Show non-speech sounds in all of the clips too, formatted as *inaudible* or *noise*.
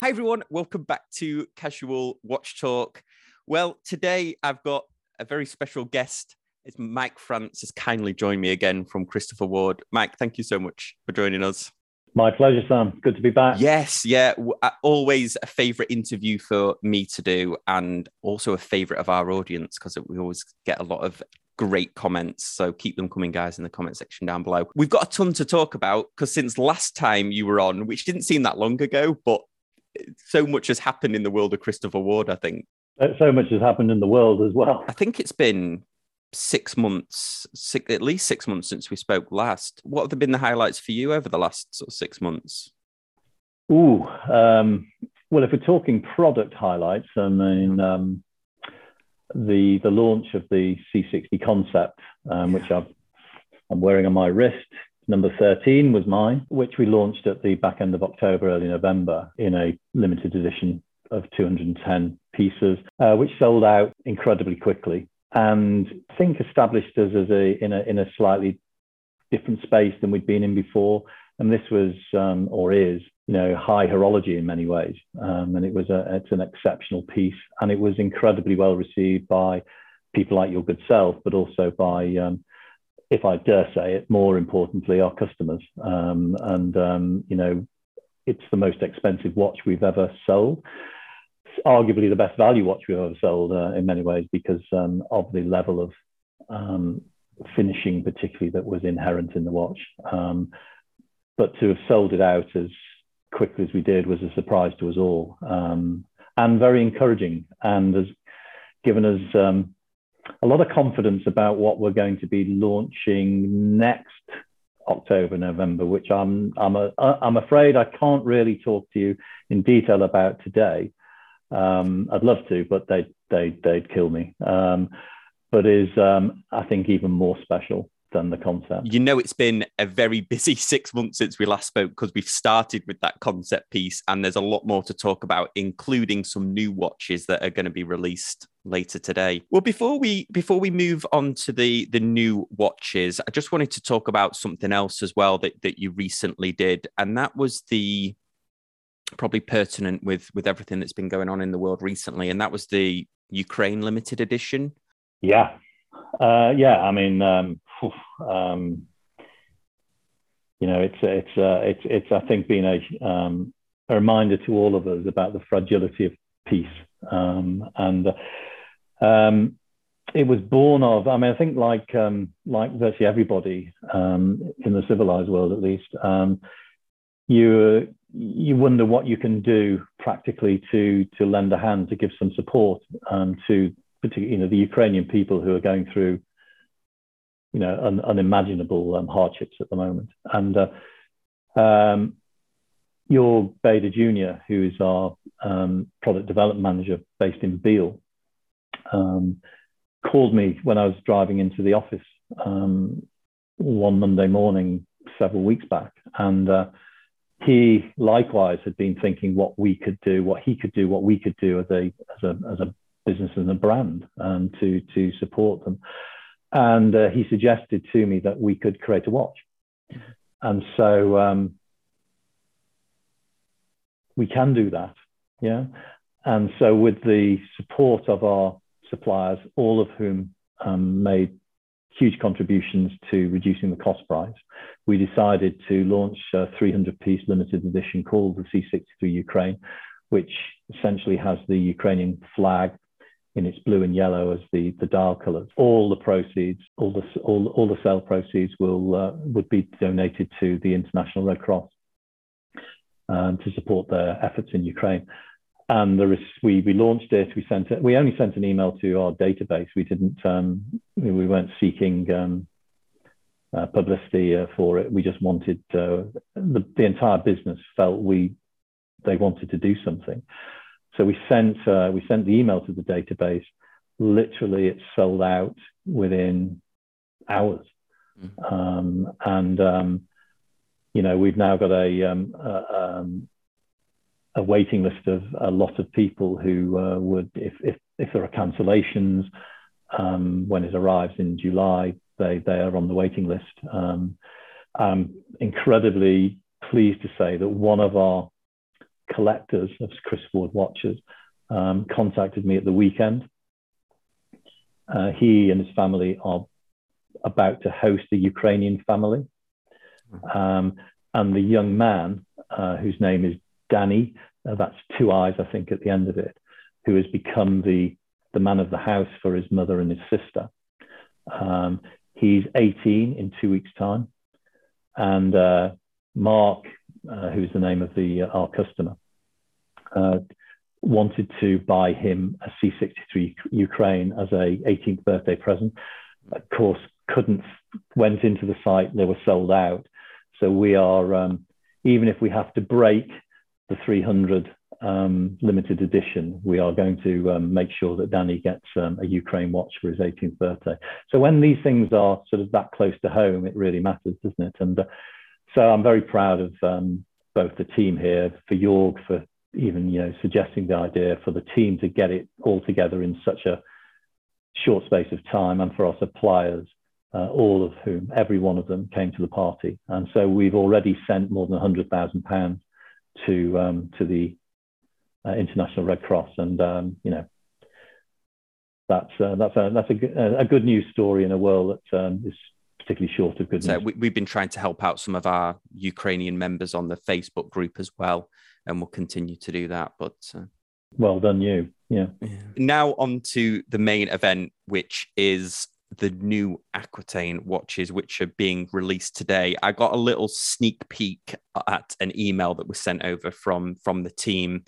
Hi, everyone. Welcome back to Casual Watch Talk. Well, today I've got a very special guest. It's Mike France has kindly joined me again from Christopher Ward. Mike, thank you so much for joining us. My pleasure, Sam. Good to be back. Yes, yeah. Uh, always a favorite interview for me to do, and also a favorite of our audience because we always get a lot of great comments. So keep them coming, guys, in the comment section down below. We've got a ton to talk about because since last time you were on, which didn't seem that long ago, but so much has happened in the world of Christopher Ward, I think. Uh, so much has happened in the world as well. I think it's been six months, six, at least six months since we spoke last. What have been the highlights for you over the last sort of six months? Ooh, um, well, if we're talking product highlights, I mean, um, the the launch of the C60 concept, um, which I've, I'm wearing on my wrist, Number 13 was mine, which we launched at the back end of October, early November in a limited edition of 210 pieces, uh, which sold out incredibly quickly and I think established us as a in a in a slightly different space than we'd been in before. And this was um, or is you know high horology in many ways, um, and it was a it's an exceptional piece, and it was incredibly well received by people like your good self, but also by um, if I dare say it, more importantly, our customers. Um, and, um, you know, it's the most expensive watch we've ever sold. It's arguably the best value watch we've ever sold uh, in many ways because um, of the level of um, finishing, particularly that was inherent in the watch. Um, but to have sold it out as quickly as we did was a surprise to us all um, and very encouraging and has given us a lot of confidence about what we're going to be launching next October, November, which I'm I'm a, I'm afraid I can't really talk to you in detail about today. Um, I'd love to, but they they they'd kill me. Um, but is um, I think even more special the concept. You know, it's been a very busy *laughs* six months since we last spoke because we've started with that concept piece, and there's a lot more to talk about, including some new watches that are going to be released later today. Well, before we before we move on to the the new watches, I just wanted to talk about something else as well that that you recently did, and that was the probably pertinent with with everything that's been going on in the world recently, and that was the Ukraine limited edition. Yeah, uh, yeah. I mean, um, um, you know, it's it's uh, it's it's I think been a um, a reminder to all of us about the fragility of peace um, and. Uh, um, it was born of, I mean, I think like um, like virtually everybody in the civilized world, at least, you you wonder what you can do practically to to lend a hand to give some support um, to particularly you know the Ukrainian people who are going through you know un, unimaginable um, hardships at the moment. And uh, um, Jorg Bader Jr., who is our product development manager based in Biel, um, called me when I was driving into the office um, one Monday morning several weeks back. And uh, he likewise had been thinking what we could do, what he could do, what we could do as a, as a, as a business and a brand um, to, to support them. And uh, he suggested to me that we could create a watch. And so um, we can do that. Yeah. And so, with the support of our suppliers, all of whom um, made huge contributions to reducing the cost price, we decided to launch a 300 piece limited edition called the C63 Ukraine, which essentially has the Ukrainian flag in its blue and yellow as the, the dial colors. All the proceeds, all the, all, all the sale proceeds will, uh, would be donated to the International Red Cross um, to support their efforts in Ukraine and there is we we launched it. We sent it. We only sent an email to our database. We didn't. Um, we weren't seeking um, uh, publicity uh, for it. We just wanted uh, the the entire business felt we they wanted to do something. So we sent uh, we sent the email to the database. Literally, it sold out within hours, mm-hmm. um, and um, you know we've now got a, um, um a waiting list of a lot of people who uh, would, if, if, if there are cancellations um, when it arrives in July, they, they are on the waiting list. Um, I'm incredibly pleased to say that one of our collectors of Chris Ward watches um, contacted me at the weekend. Uh, he and his family are about to host a Ukrainian family. Um, and the young man, uh, whose name is Danny, uh, that's two eyes, I think, at the end of it, who has become the, the man of the house for his mother and his sister. Um, he's 18 in two weeks' time. And uh, Mark, uh, who's the name of the uh, our customer, uh, wanted to buy him a C63 Ukraine as a 18th birthday present. Of course, couldn't went into the site; they were sold out. So we are, um, even if we have to break the 300 um, limited edition, we are going to um, make sure that Danny gets um, a Ukraine watch for his 18th birthday. So when these things are sort of that close to home, it really matters, doesn't it? And uh, so I'm very proud of um, both the team here, for Jorg, for even you know suggesting the idea, for the team to get it all together in such a short space of time, and for our suppliers, uh, all of whom, every one of them, came to the party. And so we've already sent more than hundred thousand pounds to um, to the uh, International Red Cross, and um, you know that's uh, that's a that's a, a good news story in a world that um, is particularly short of good so news. we, have been trying to help out some of our Ukrainian members on the Facebook group as well, and we'll continue to do that. But uh, well done, you. Yeah. yeah. Now on to the main event, which is the new Aquitaine watches, which are being released today. I got a little sneak peek at an email that was sent over from from the team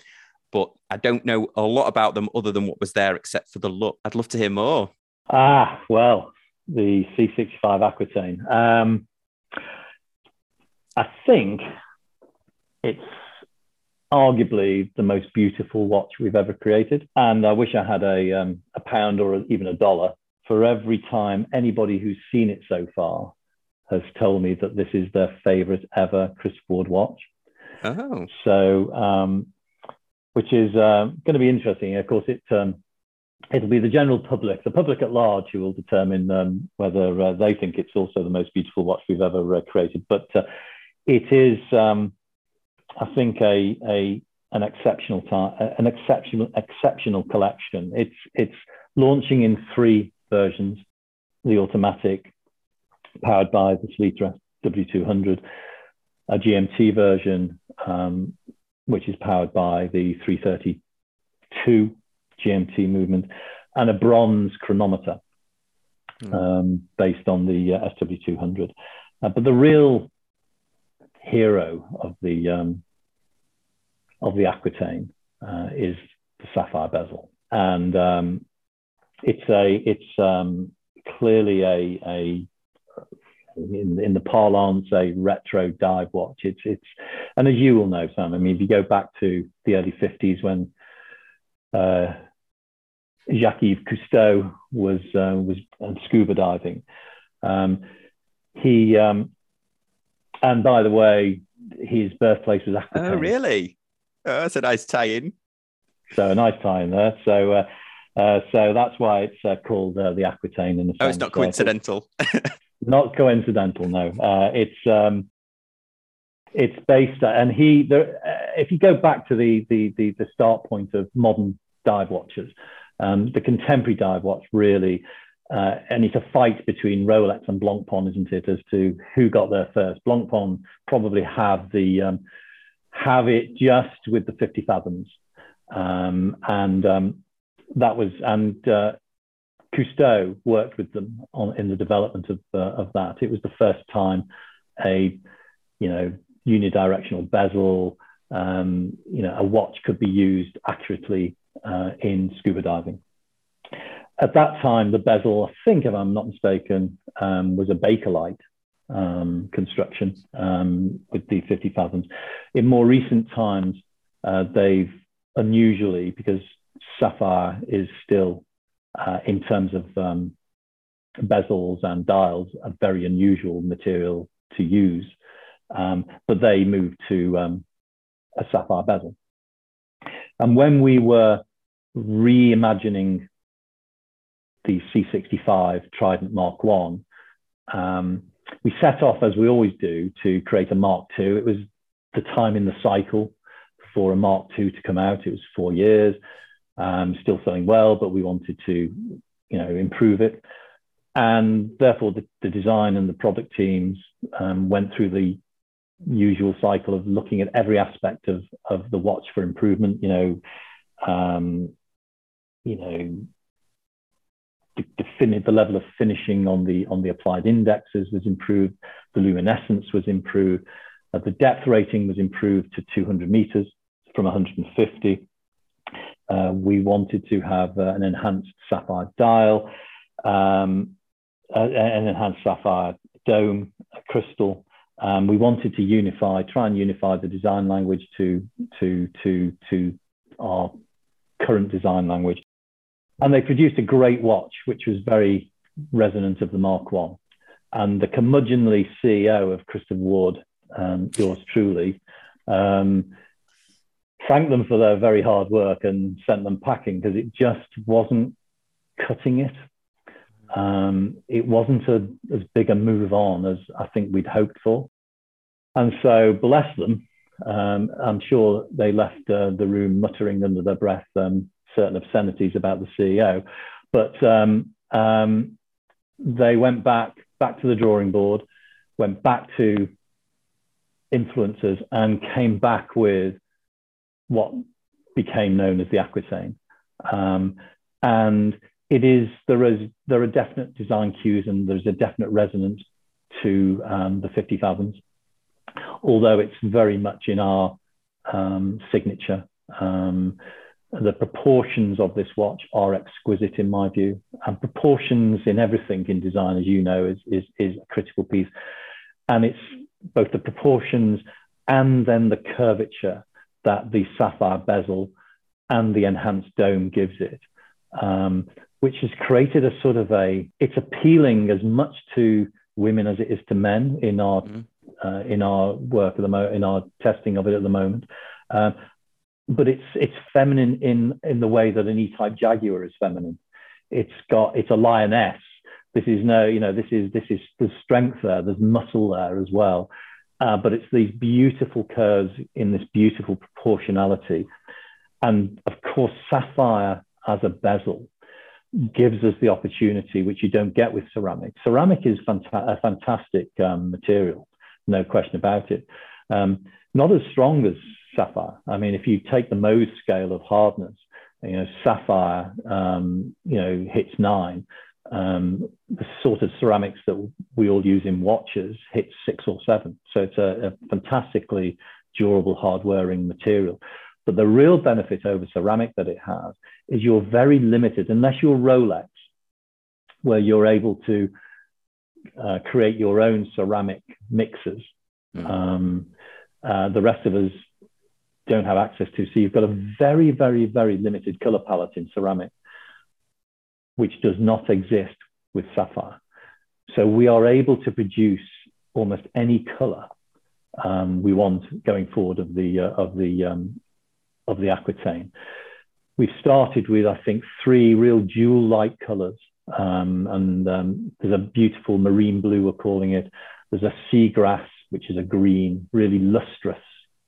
but I don't know a lot about them other than what was there, except for the look. I'd love to hear more. Ah, well, the C65 Aquitaine. Um, I think it's arguably the most beautiful watch we've ever created. And I wish I had a, um, a pound or even a dollar for every time anybody who's seen it so far has told me that this is their favorite ever Chris Ward watch. Oh. So um, which is uh, going to be interesting. Of course, it um, it'll be the general public, the public at large, who will determine um, whether uh, they think it's also the most beautiful watch we've ever uh, created. But uh, it is, um, I think, a, a an exceptional time, an exceptional exceptional collection. It's it's launching in three versions: the automatic, powered by the Sellita SW200, a GMT version, um, which is powered by the 332 GMT movement, and a bronze chronometer mm. um, based on the uh, SW200. Uh, but the real hero of the um, of the Aquitaine uh, is the sapphire bezel, and um, it's a it's um, clearly a, a in, in the parlance a retro dive watch. It's it's and as you will know, Sam. I mean, if you go back to the early '50s when uh, Jacques-Yves Cousteau was uh, was scuba diving, um, he um, and by the way, his birthplace was Aquitaine. Oh, really? Oh, that's a nice tie-in. So a nice tie-in there. So. Uh, uh, so that's why it's uh, called uh, the Aquitaine. In the oh, it's not coincidental. *laughs* not coincidental. No, uh, it's um, it's based, and he. There, uh, if you go back to the, the the the start point of modern dive watches, um, the contemporary dive watch really. Uh, and it's a fight between Rolex and Blancpain, isn't it, as to who got there first? Blancpain probably have the um, have it just with the 50 fathoms, um, and um, that was and uh, Cousteau worked with them on in the development of uh, of that. It was the first time a you know unidirectional bezel, um, you know, a watch could be used accurately uh, in scuba diving. At that time, the bezel, I think, if I'm not mistaken, um, was a Bakelite um, construction um, with the 50 fathoms. In more recent times, uh, they've unusually, because sapphire is still uh, in terms of um, bezels and dials, a very unusual material to use. Um, but they moved to a sapphire bezel. And when we were reimagining the C65 Trident Mark One, um, we set off, as we always do, to create a Mark II. It was the time in the cycle for a Mark II to come out. It was four years, um, still selling well, but we wanted to, you know, improve it. And therefore, the, the design and the product teams um, went through the usual cycle of looking at every aspect of, of the watch for improvement. You know, um, you know, the, level of finishing on the on the applied indexes was improved. The luminescence was improved. Uh, the depth rating was improved to 200 meters from 150. Uh, we wanted to have uh, an enhanced sapphire dial, um, an enhanced sapphire dome, crystal. Um, we wanted to unify, try and unify the design language to to to to our current design language. And they produced a great watch, which was very resonant of the Mark One. And the curmudgeonly CEO of Christopher Ward, um, yours truly, um, thanked them for their very hard work and sent them packing because it just wasn't cutting it. Um, it wasn't a, as big a move on as I think we'd hoped for. And so, bless them, um, I'm sure they left uh, the room muttering under their breath um, certain obscenities about the CEO. But um, um, they went back back to the drawing board, went back to influencers, and came back with what became known as the Aquitaine. Um, and it is there is there are definite design cues and there's a definite resonance to um, the 50 fathoms, although it's very much in our um, signature. The proportions of this watch are exquisite in my view, and proportions in everything in design, as you know, is is, is a critical piece, and it's both the proportions and then the curvature that the sapphire bezel and the enhanced dome gives it, um, which has created a sort of a, it's appealing as much to women as it is to men in our, mm. uh, in our work at the moment, in our testing of it at the moment. Um, but it's, it's feminine in, in the way that an E-type Jaguar is feminine. It's got, it's a lioness. This is no, you know, this is, this is, there's strength there, there's muscle there as well. Uh, but it's these beautiful curves in this beautiful proportionality. And of course, sapphire as a bezel gives us the opportunity, which you don't get with ceramic. Ceramic is fanta- a fantastic um, material, no question about it. Um, not as strong as sapphire. I mean, if you take the Mohs scale of hardness, you know, sapphire, um, you know, hits nine, um, the sort of ceramics that we all use in watches hits six or seven. So it's a, a fantastically durable, hard wearing material. But the real benefit over ceramic that it has is you're very limited, unless you're Rolex, where you're able to uh, create your own ceramic mixes. Mm. Um, uh, the rest of us don't have access to. So you've got a very, very, very limited color palette in ceramic which does not exist with sapphire. So we are able to produce almost any color um, we want going forward of the uh, of the um, of the Aquitaine. We've started with I think three real jewel-like colors, um, and um, there's a beautiful marine blue we're calling it. There's a seagrass which is a green, really lustrous.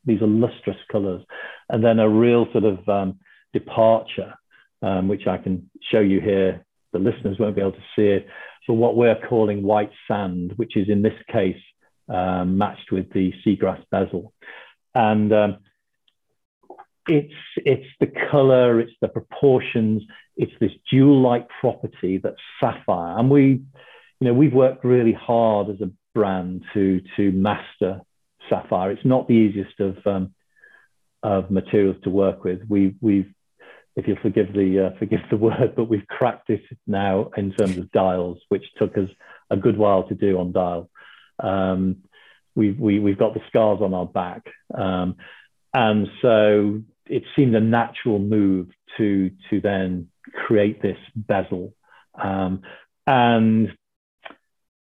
These are lustrous colors, and then a real sort of um, departure um, which I can show you here. The listeners won't be able to see it. So what we're calling white sand, which is in this case um, matched with the seagrass bezel. And um, it's, it's the color, it's the proportions, it's this jewel-like property that's sapphire. And we, you know, we've worked really hard as a brand to, to master sapphire. It's not the easiest of, um, of materials to work with. We, we've if you'll forgive the uh, forgive the *laughs* word, but we've cracked it now in terms of dials, which took us a good while to do on dial. Um, we've we, have we have got the scars on our back, um, and so it seemed a natural move to to then create this bezel, um, and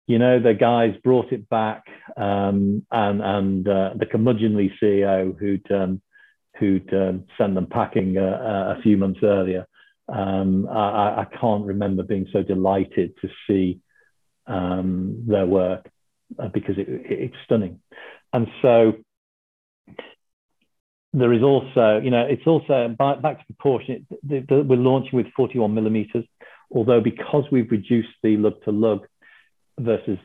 you know the guys brought it back, um, and and uh, the curmudgeonly CEO who'd um, who'd um, sent them packing uh, a few months earlier. Um, I, I, can't remember being so delighted to see um, their work uh, because it, it, it's stunning. And so there is also, you know, it's also back to proportion. we're launching with 41 millimeters, although because we've reduced the lug to lug versus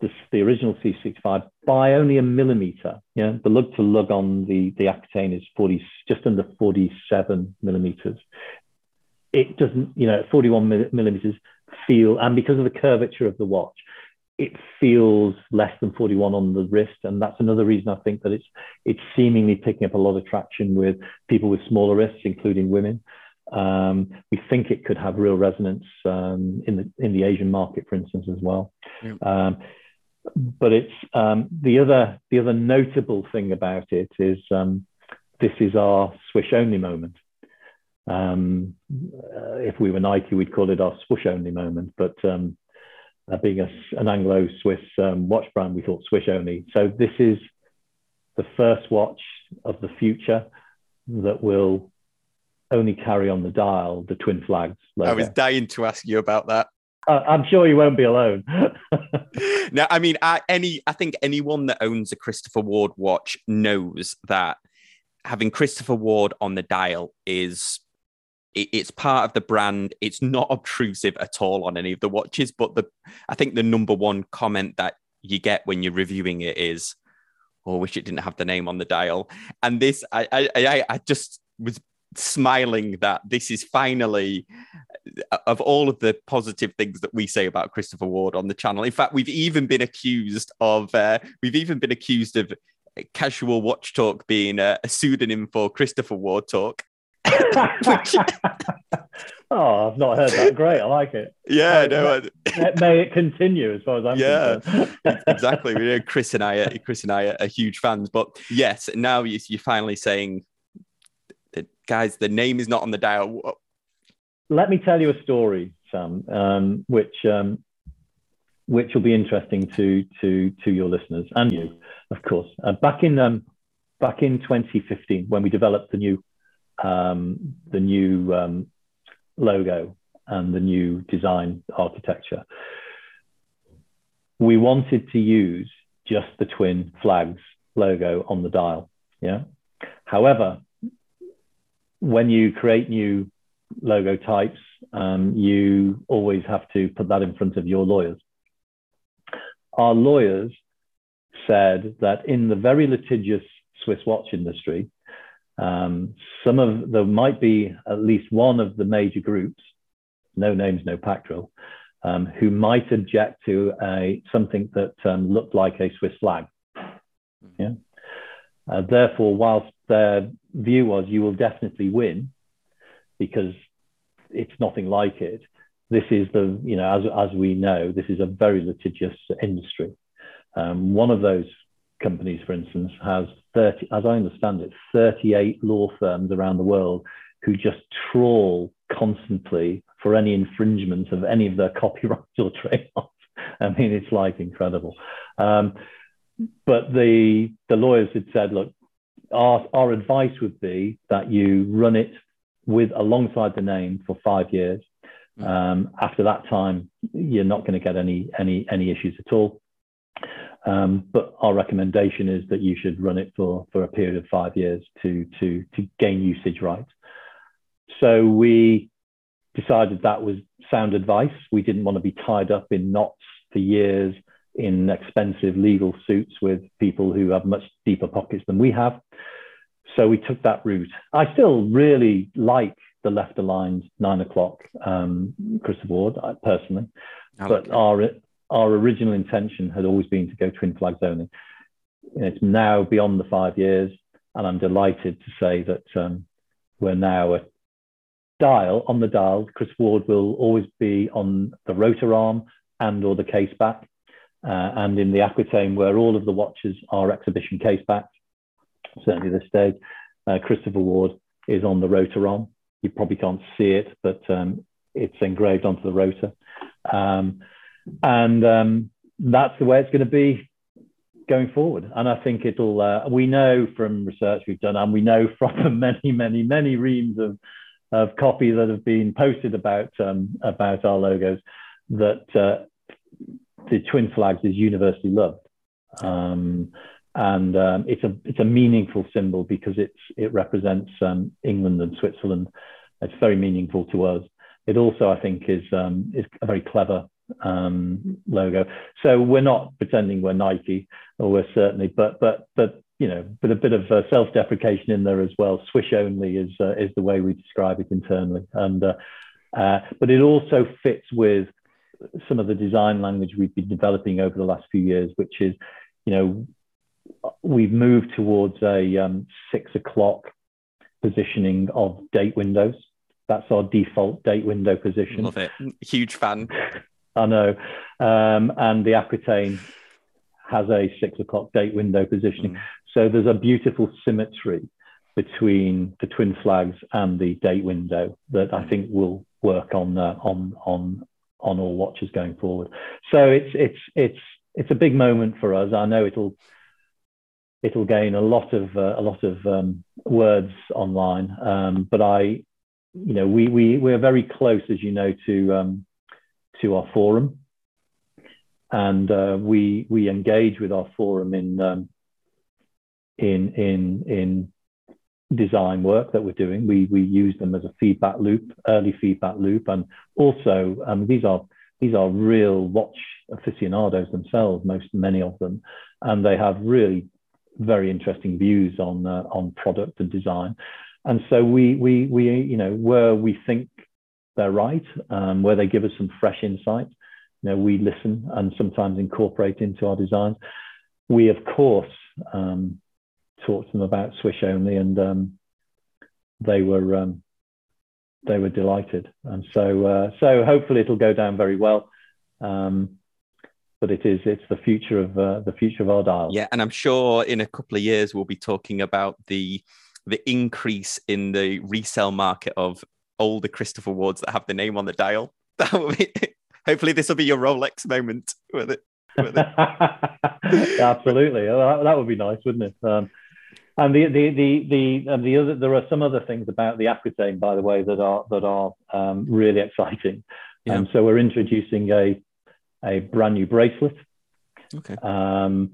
the, the original C65 by only a millimeter. Yeah, the lug to lug on the the Aquitaine is 40, just under 47 millimeters. It doesn't, you know, 41 millimeters feel, and because of the curvature of the watch, it feels less than 41 on the wrist, and that's another reason I think that it's it's seemingly picking up a lot of traction with people with smaller wrists, including women. Um, we think it could have real resonance um, in the in the Asian market, for instance, as well. Yeah. Um, but it's um, the other the other notable thing about it is um, this is our swish only moment. Um, uh, if we were Nike, we'd call it our swoosh only moment. But um, uh, being a, an Anglo Swiss um, watch brand, we thought swish only. So this is the first watch of the future that will only carry on the dial the twin flags. Logo. I was dying to ask you about that. Uh, I'm sure you won't be alone. *laughs* now, I mean, I, any I think anyone that owns a Christopher Ward watch knows that having Christopher Ward on the dial is it, it's part of the brand. It's not *laughs* obtrusive at all on any of the watches. But the I think the number one comment that you get when you're reviewing it is, "Oh, I wish it didn't have the name on the dial." And this, I I I, I just was smiling that this is finally of all of the positive things that we say about Christopher Ward on the channel. In fact, we've even been accused of uh, we've even been accused of casual watch talk being a, a pseudonym for Christopher Ward talk. *laughs* oh, I've not heard that. Great, I like it. *laughs* Yeah, no. *laughs* May, may it continue as far as I'm yeah, concerned. exactly. We know Chris and I, are, Chris and I are, are huge fans, but yes, now you, you're finally saying that, guys, the name is not on the dial let me tell you a story, Sam, um, which um, which will be interesting to to to your listeners and you, of course. Uh, back in um, back in 2015, when we developed the new um, the new um, logo and the new design architecture, we wanted to use just the twin flags logo on the dial. Yeah. However, when you create new logo types, um, you always have to put that in front of your lawyers. Our lawyers said that in the very litigious Swiss watch industry, um, some of there might be at least one of the major groups, no names, no pack um, who might object to a something that um, looked like a Swiss flag. Yeah. Uh, therefore, whilst their view was you will definitely win, because it's nothing like it. This is the, you know, as, as we know, this is a very litigious industry. Um, one of those companies, for instance, has 30, as I understand it, 38 law firms around the world who just trawl constantly for any infringement of any of their *laughs* copyrights or trademarks. I mean, it's like incredible. Um, but the the lawyers had said, look, our, our advice would be that you run it with alongside the name for five years. Mm. Um, after that time, you're not going to get any any any issues at all. Um, but our recommendation is that you should run it for for a period of five years to to to gain usage rights. So we decided that was sound advice. We didn't want to be tied up in knots for years in expensive legal suits with people who have much deeper pockets than we have. So we took that route. I still really like the left aligned nine o'clock um, Christopher Ward personally, but our our original intention had always been to go twin flags only. It's now beyond the five years, and I'm delighted to say that um, we're now a dial on the dial. Chris Ward will always be on the rotor arm and or the case back, uh, and in the Aquitaine where all of the watches are exhibition case backs certainly this day. Uh, Christopher Ward is on the rotor arm. You probably can't see it, but um, it's engraved onto the rotor. Um, and um, that's the way it's going to be going forward. And I think it'll, uh, we know from research we've done, and we know *laughs* from the many, many, many reams of, of copy that have been posted about, um, about our logos, that uh, the twin flags is universally loved. Um, and um, it's a it's a meaningful symbol because it's it represents um, England and Switzerland. It's very meaningful to us. It also, I think, is um, is a very clever um, logo. So we're not pretending we're Nike, or we're certainly, but but but you know, but a bit of uh, self-deprecation in there as well. Swish only is uh, is the way we describe it internally, and uh, uh, but it also fits with some of the design language we've been developing over the last few years, which is, you know, we've moved towards a um, six o'clock positioning of date windows. That's our default date window position. Love it. Huge fan. I know. Um, and the Aquitaine has a six o'clock date window positioning. Mm. So there's a beautiful symmetry between the twin flags and the date window that I think will work on uh, on on on all watches going forward. So it's it's it's it's a big moment for us. I know it'll it'll gain a lot of uh, a lot of um, words online, um, but I, you know, we we we're very close, as you know, to um, to our forum, and uh, we we engage with our forum in um, in in in design work that we're doing. We we use them as a feedback loop, early feedback loop, and also um, these are these are real watch aficionados themselves, most many of them, and they have really very interesting views on uh, on product and design. And so we we we you know where we think they're right, um, where they give us some fresh insight, you know, we listen and sometimes incorporate into our designs. We of course um, talked to them about Swish only, and um, they were um, they were delighted. And so uh, so hopefully it'll go down very well. Um, but it is it's the future of uh, the future of our dial. Yeah, and I'm sure in a couple of years we'll be talking about the the increase in the resale market of older Christopher Wards that have the name on the dial. *laughs* That will be hopefully this will be your Rolex moment with it. With it. *laughs* Absolutely, that would be nice, wouldn't it? Um, and the the the the the other there are some other things about the Aquitaine, by the way, that are that are um, really exciting. Yeah. Um, so we're introducing a a brand new bracelet. Okay. Um,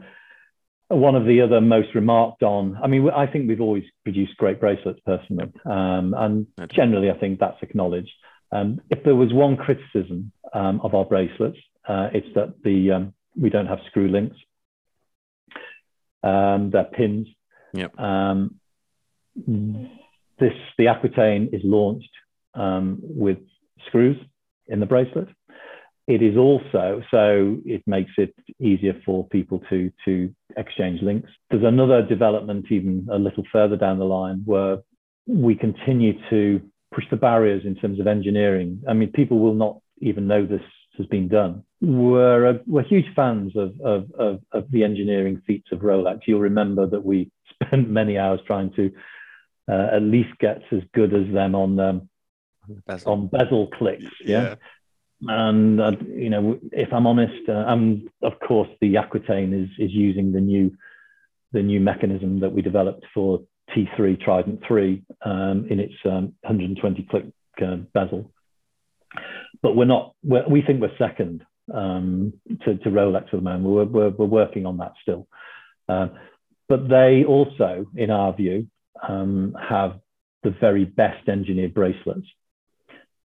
one of the other most remarked on, I mean, I think we've always produced great bracelets personally, um, and generally I think that's acknowledged. Um, if there was one criticism um, of our bracelets, uh, it's that the um, we don't have screw links. Um, they're pins. Yep. Um, this the Aquitaine is launched um, with screws in the bracelet. It is also so it makes it easier for people to to exchange links. There's another development even a little further down the line where we continue to push the barriers in terms of engineering. I mean, people will not even know this has been done. We're, uh, we're huge fans of, of, of, of, the engineering feats of Rolex. You'll remember that we spent many hours trying to uh, at least get as good as them on um, bezel. on bezel clicks. Yeah. yeah. And uh, you know, if I'm honest, uh, um, of course, the Aquitaine is is using the new the new mechanism that we developed for T3 Trident 3 um, in its um, 120 click uh, bezel. But we're not. We're, we think we're second um, to, to Rolex at the moment. We're, we're, we're working on that still. Uh, but they also, in our view, um, have the very best engineered bracelets.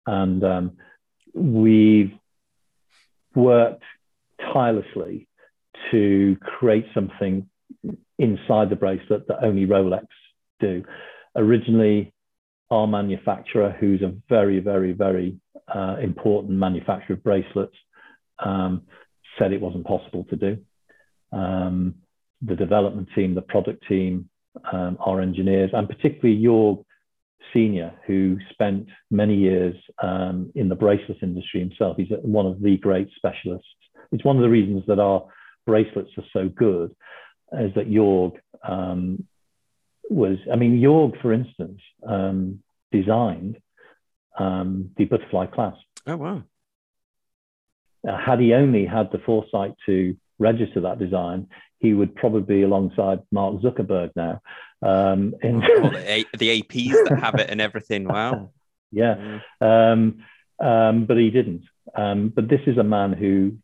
And um, we've worked tirelessly to create something inside the bracelet that only Rolex do. Originally, our manufacturer, who's a very, very, very uh, important manufacturer of bracelets, um, said it wasn't possible to do. Um, the development team, the product team, um, our engineers, and particularly Jorg senior, who spent many years um, in the bracelet industry himself. He's one of the great specialists. It's one of the reasons that our bracelets are so good, is that Jorg um, was, I mean, Jorg, for instance, um, designed um, the butterfly clasp. Oh, wow. Uh, had he only had the foresight to register that design, he would probably be alongside Mark Zuckerberg now. Um, in oh, the, the, APs that have it and everything. *laughs* Wow. yeah. Um, um, but he didn't. Um, but this is a man who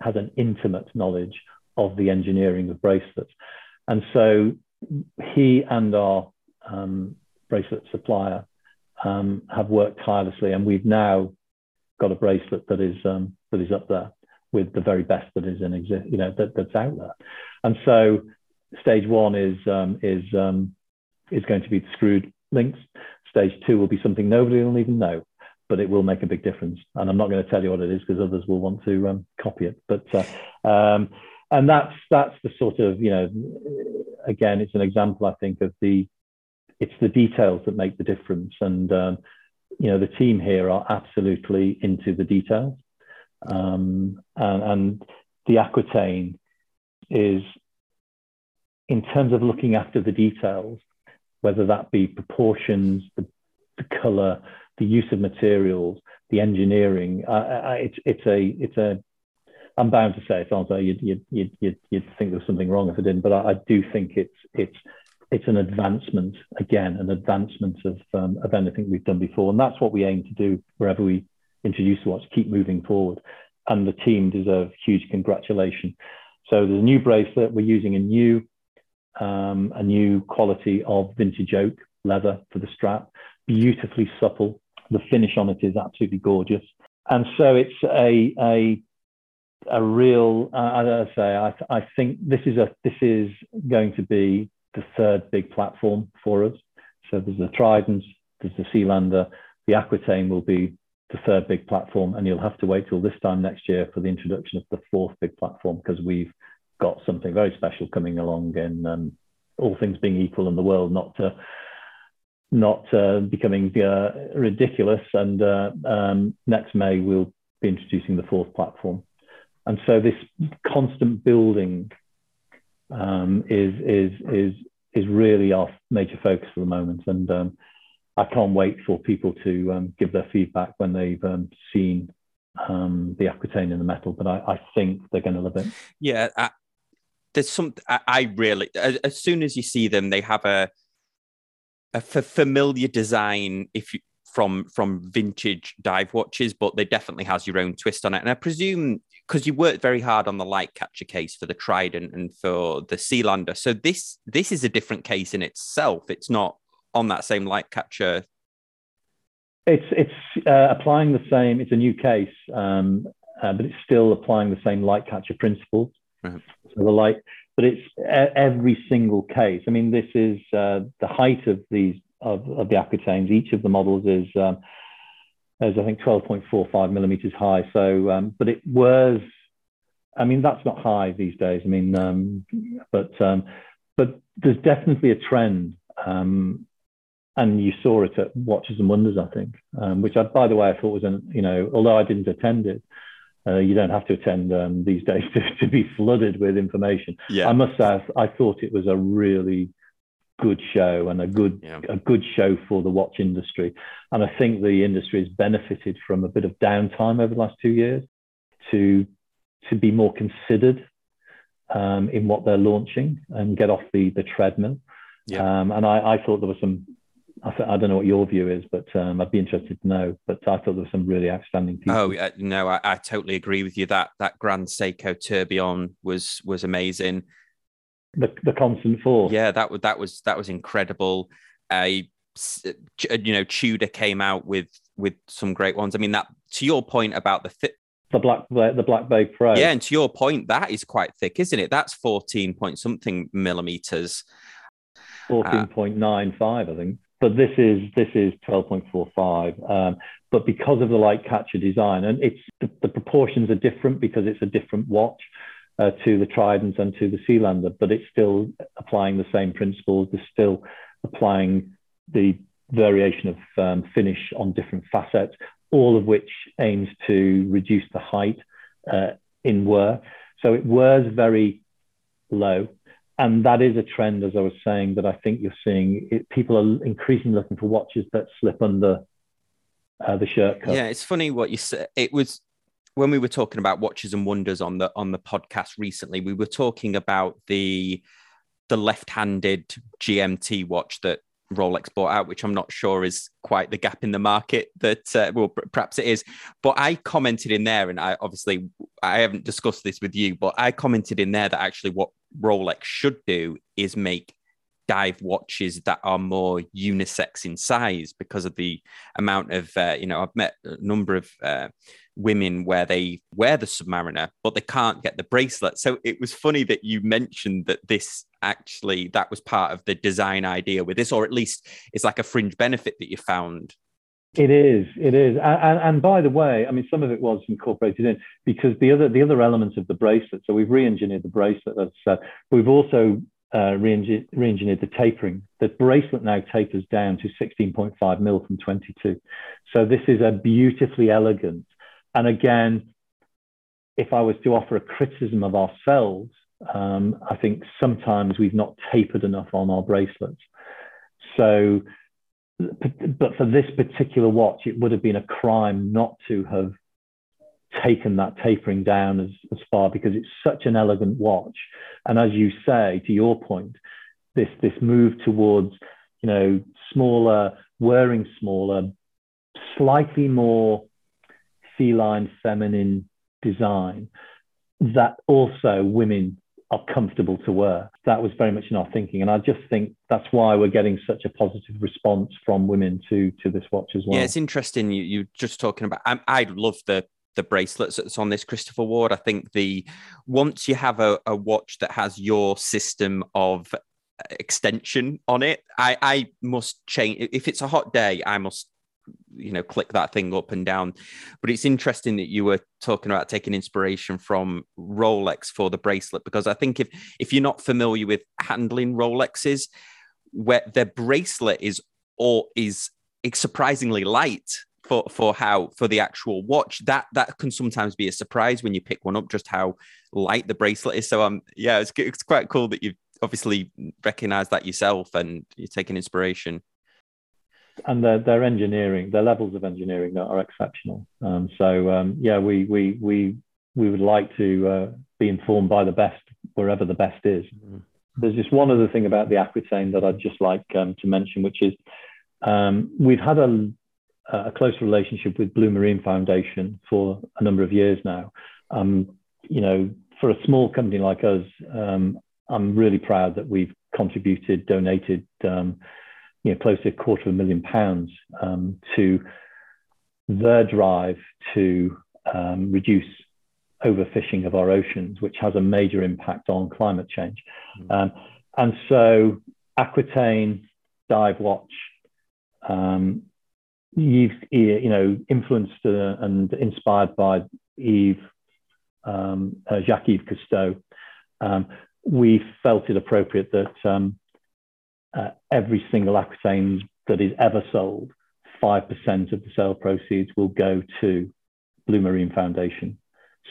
has an intimate knowledge of the engineering of bracelets. And so he and our um, bracelet supplier um, have worked tirelessly, and we've now got a bracelet that is um, that is up there with the very best that is in exist, you know, that, that's out there. And so stage one is um, is um, is going to be the screwed links. Stage two will be something nobody will even know, but it will make a big difference. And I'm not going to tell you what it is because others will want to um, copy it. But uh, um, and that's that's the sort of you know, again, it's an example I think of the it's the details that make the difference. And um, you know, the team here are absolutely into the details. Um, and, and the Aquitaine is, in terms of looking after the details, whether that be proportions, the, the color, the use of materials, the engineering. Uh, it's it's a it's a. I'm bound to say it sounds like you'd you'd you'd, you'd, you'd think there was something wrong if I didn't, but I, I, do think it's it's it's an advancement again, an advancement of um, of anything we've done before, and that's what we aim to do wherever we introduce the watch. Keep moving forward, and the team deserve huge congratulations. So there's a new bracelet. We're using a new um, a new quality of vintage oak leather for the strap, beautifully supple. The finish on it is absolutely gorgeous. And so it's a, a, a real, uh, as I say, I, I think this is, a, this is going to be the third big platform for us. So there's the Trident, there's the Sealander, the Aquitaine will be the third big platform, and you'll have to wait till this time next year for the introduction of the fourth big platform because we've got something very special coming along, and um, all things being equal in the world, not uh, not uh, becoming uh, ridiculous. And uh, um, next May we'll be introducing the fourth platform, and so this constant building um, is is is is really our major focus for the moment, and um, I can't wait for people to um, give their feedback when they've um, seen um, the Aquitaine in the metal, but I, I think they're going to love it. Yeah, there's some I, I really as, as, soon as you see them, they have a a f- familiar design if you from from vintage dive watches, but they definitely has your own twist on it. And I presume because you worked very hard on the light catcher case for the Trident and for the Sealander, so this this is a different case in itself. It's not on that same light catcher. It's it's uh, applying the same. It's a new case, um, uh, but it's still applying the same light catcher principles. Right. So the light, but it's every single case. I mean, this is uh, the height of these of, of the Aquitaines. Each of the models is um, is I think 12.45 millimeters high. So, um, but it was. I mean, that's not high these days. I mean, um, but um, but there's definitely a trend, um, and you saw it at Watches and Wonders, I think, um, which I, by the way, I thought was an you know, although I didn't attend it, uh, you don't have to attend um, these *laughs* days to, to be flooded with information. Yeah. I must say, I, thought it was a really good show and a good yeah. a good show for the watch industry. And I think the industry has benefited from a bit of downtime over the last two years to to be more considered um, in what they're launching and get off the the treadmill. Yeah. Um, and I, I thought there were some I, th- I, don't know what your view is, but um, I'd be interested to know. But I thought there were some really outstanding people. Oh uh, no, I, I, totally agree with you. That that Grand Seiko Tourbillon was was amazing. The the constant force. Yeah, that was that was that was incredible. Uh, you know, Tudor came out with with some great ones. I mean, that to your point about the fit. The black the black bay pro. Yeah, and to your point, that is quite thick, isn't it? That's fourteen point something millimeters. Fourteen point nine five, I think but this is this is 12.45. Um, but because of the light catcher design, and it's the, the proportions are different because it's a different watch uh, to the Trident and to the Sealander, but it's still applying the same principles. They're still applying the variation of um, finish on different facets, all of which aims to reduce the height uh, in wear. So it wears very low and that is a trend, as I was saying, that I think you're seeing. It, people are increasingly looking for watches that slip under uh, the shirt cuff. Yeah, it's funny what you said. It was when we were talking about watches and wonders on the on the podcast recently. We were talking about the the left-handed GMT watch that Rolex bought out, which I'm not sure is quite the gap in the market that, uh, well, perhaps it is. But I commented in there, and I obviously I haven't discussed this with you, but I commented in there that actually what Rolex should do is make dive watches that are more unisex in size because of the amount of uh, you know I've met a number of uh, women where they wear the Submariner but they can't get the bracelet. So it was funny that you mentioned that this actually that was part of the design idea with this, or at least it's like a fringe benefit that you found. It is, it is, and, and, by the way, I mean some of it was incorporated in because the other the other elements of the bracelet. So we've re-engineered the bracelet. That's uh, we've also uh, re-engineered the tapering. The bracelet now tapers down to 16.5 mil from 22. So this is a beautifully elegant. And again, if I was to offer a criticism of ourselves, um, I think sometimes we've not tapered enough on our bracelets. So, but for this particular watch, it would have been a crime not to have taken that tapering down as, as far because it's such an elegant watch. And as you say, to your point, this this move towards you know smaller, wearing smaller, slightly more feline, feminine design that also women are comfortable to wear. That was very much in our thinking, and I just think that's why we're getting such a positive response from women to to this watch as well. Yeah, it's interesting. You you just talking about. I, I love the the bracelets that's on this Christopher Ward. I think the once you have a, a watch that has your system of uh, extension on it, I, I must change. If it's a hot day, I must you know click that thing up and down but it's interesting that you were talking about taking inspiration from rolex for the bracelet because i think if if you're not familiar with handling rolexes where their bracelet is or is surprisingly light for for how for the actual watch that that can sometimes be a surprise when you pick one up just how light the bracelet is. So um yeah it's, it's quite cool that you've obviously recognized that yourself and you're taking inspiration. And their, their engineering their levels of engineering are exceptional. Um, so um, yeah we we we we would like to uh, be informed by the best wherever the best is. Mm-hmm. there's just one other thing about the aquitaine that i'd just like um, to mention which is um, we've had a a close relationship with Blue Marine Foundation for a number of years now. Um, you know, for a small company like us, um, I'm really proud that we've contributed, donated, um, you know, close to a quarter of a million pounds um, to their drive to um, reduce overfishing of our oceans, which has a major impact on climate change. Mm. and so, Aquitaine Dive Watch um, Yves, you know, influenced uh, and inspired by Yves, um, uh, Jacques-Yves Cousteau, um, we felt it appropriate that um, uh, every single Aquitaine that is ever sold, 5% of the sale proceeds will go to Blue Marine Foundation.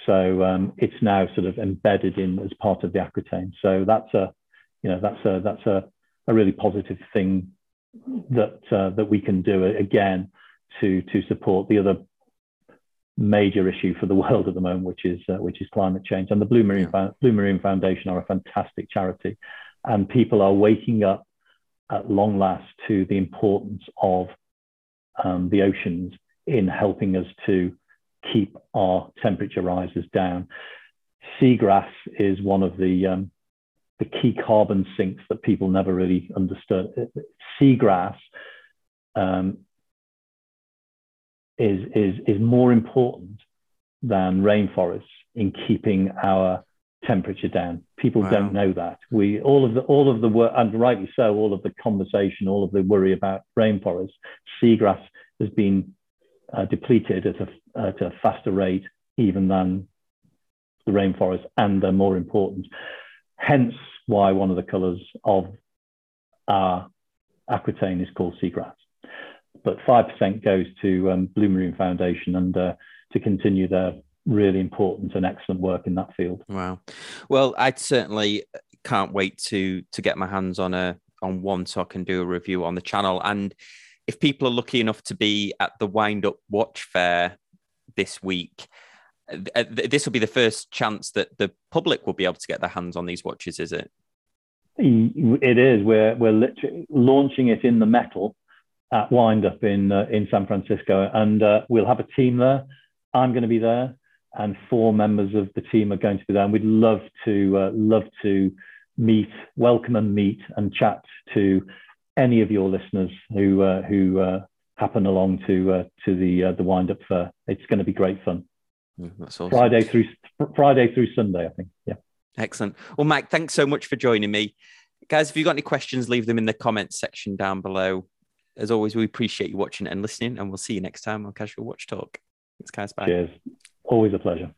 So um, it's now sort of embedded in as part of the Aquitaine. So that's a, you know, that's a that's a, a really positive thing that uh, that we can do again to to support the other major issue for the *laughs* world at the moment, which is uh, which is climate change. And the Blue Marine yeah. Blue Marine Foundation are a fantastic charity, and people are waking up at long last to the importance of um, the oceans in helping us to keep our temperature rises down. Seagrass is one of the um, the key carbon sinks that people never really understood. Seagrass um, is, is, is more important than rainforests in keeping our temperature down. People wow. don't know that. We all of the all of the work, and rightly so, all of the conversation, all of the worry about rainforests, seagrass has been uh, depleted at a, at a faster rate even than the rainforest, and they're more important. Hence, why one of the colours of our aquitaine is called seagrass. But 5% goes to um, Blue Marine Foundation and uh, to continue their really important and excellent work in that field. Wow. Well, I certainly can't wait to to get my hands on a on one so I can do a review on the channel. And if people are lucky enough to be at the Wind Up Watch Fair this week, uh, this will be the first chance that the public will be able to get their hands on these watches, is it? It is. We're we're literally launching it in the metal at Wind Up in uh, in San Francisco, and uh, we'll have a team there. I'm going to be there, and four members of the team are going to be there. And we'd love to uh, love to meet, welcome and meet and chat to any of your listeners who uh, who uh, happen along to uh, to the uh, the wind up fair. It's going to be great fun. Mm, that's awesome. Friday through Friday through Sunday, I think. Yeah. Excellent. Well, Mike, thanks so much for joining me. Guys, if you've got any questions, leave them in the comments section down below. As always, we appreciate you watching and listening, and we'll see you next time on Casual Watch Talk. Thanks, guys. Bye. Cheers. Always a pleasure.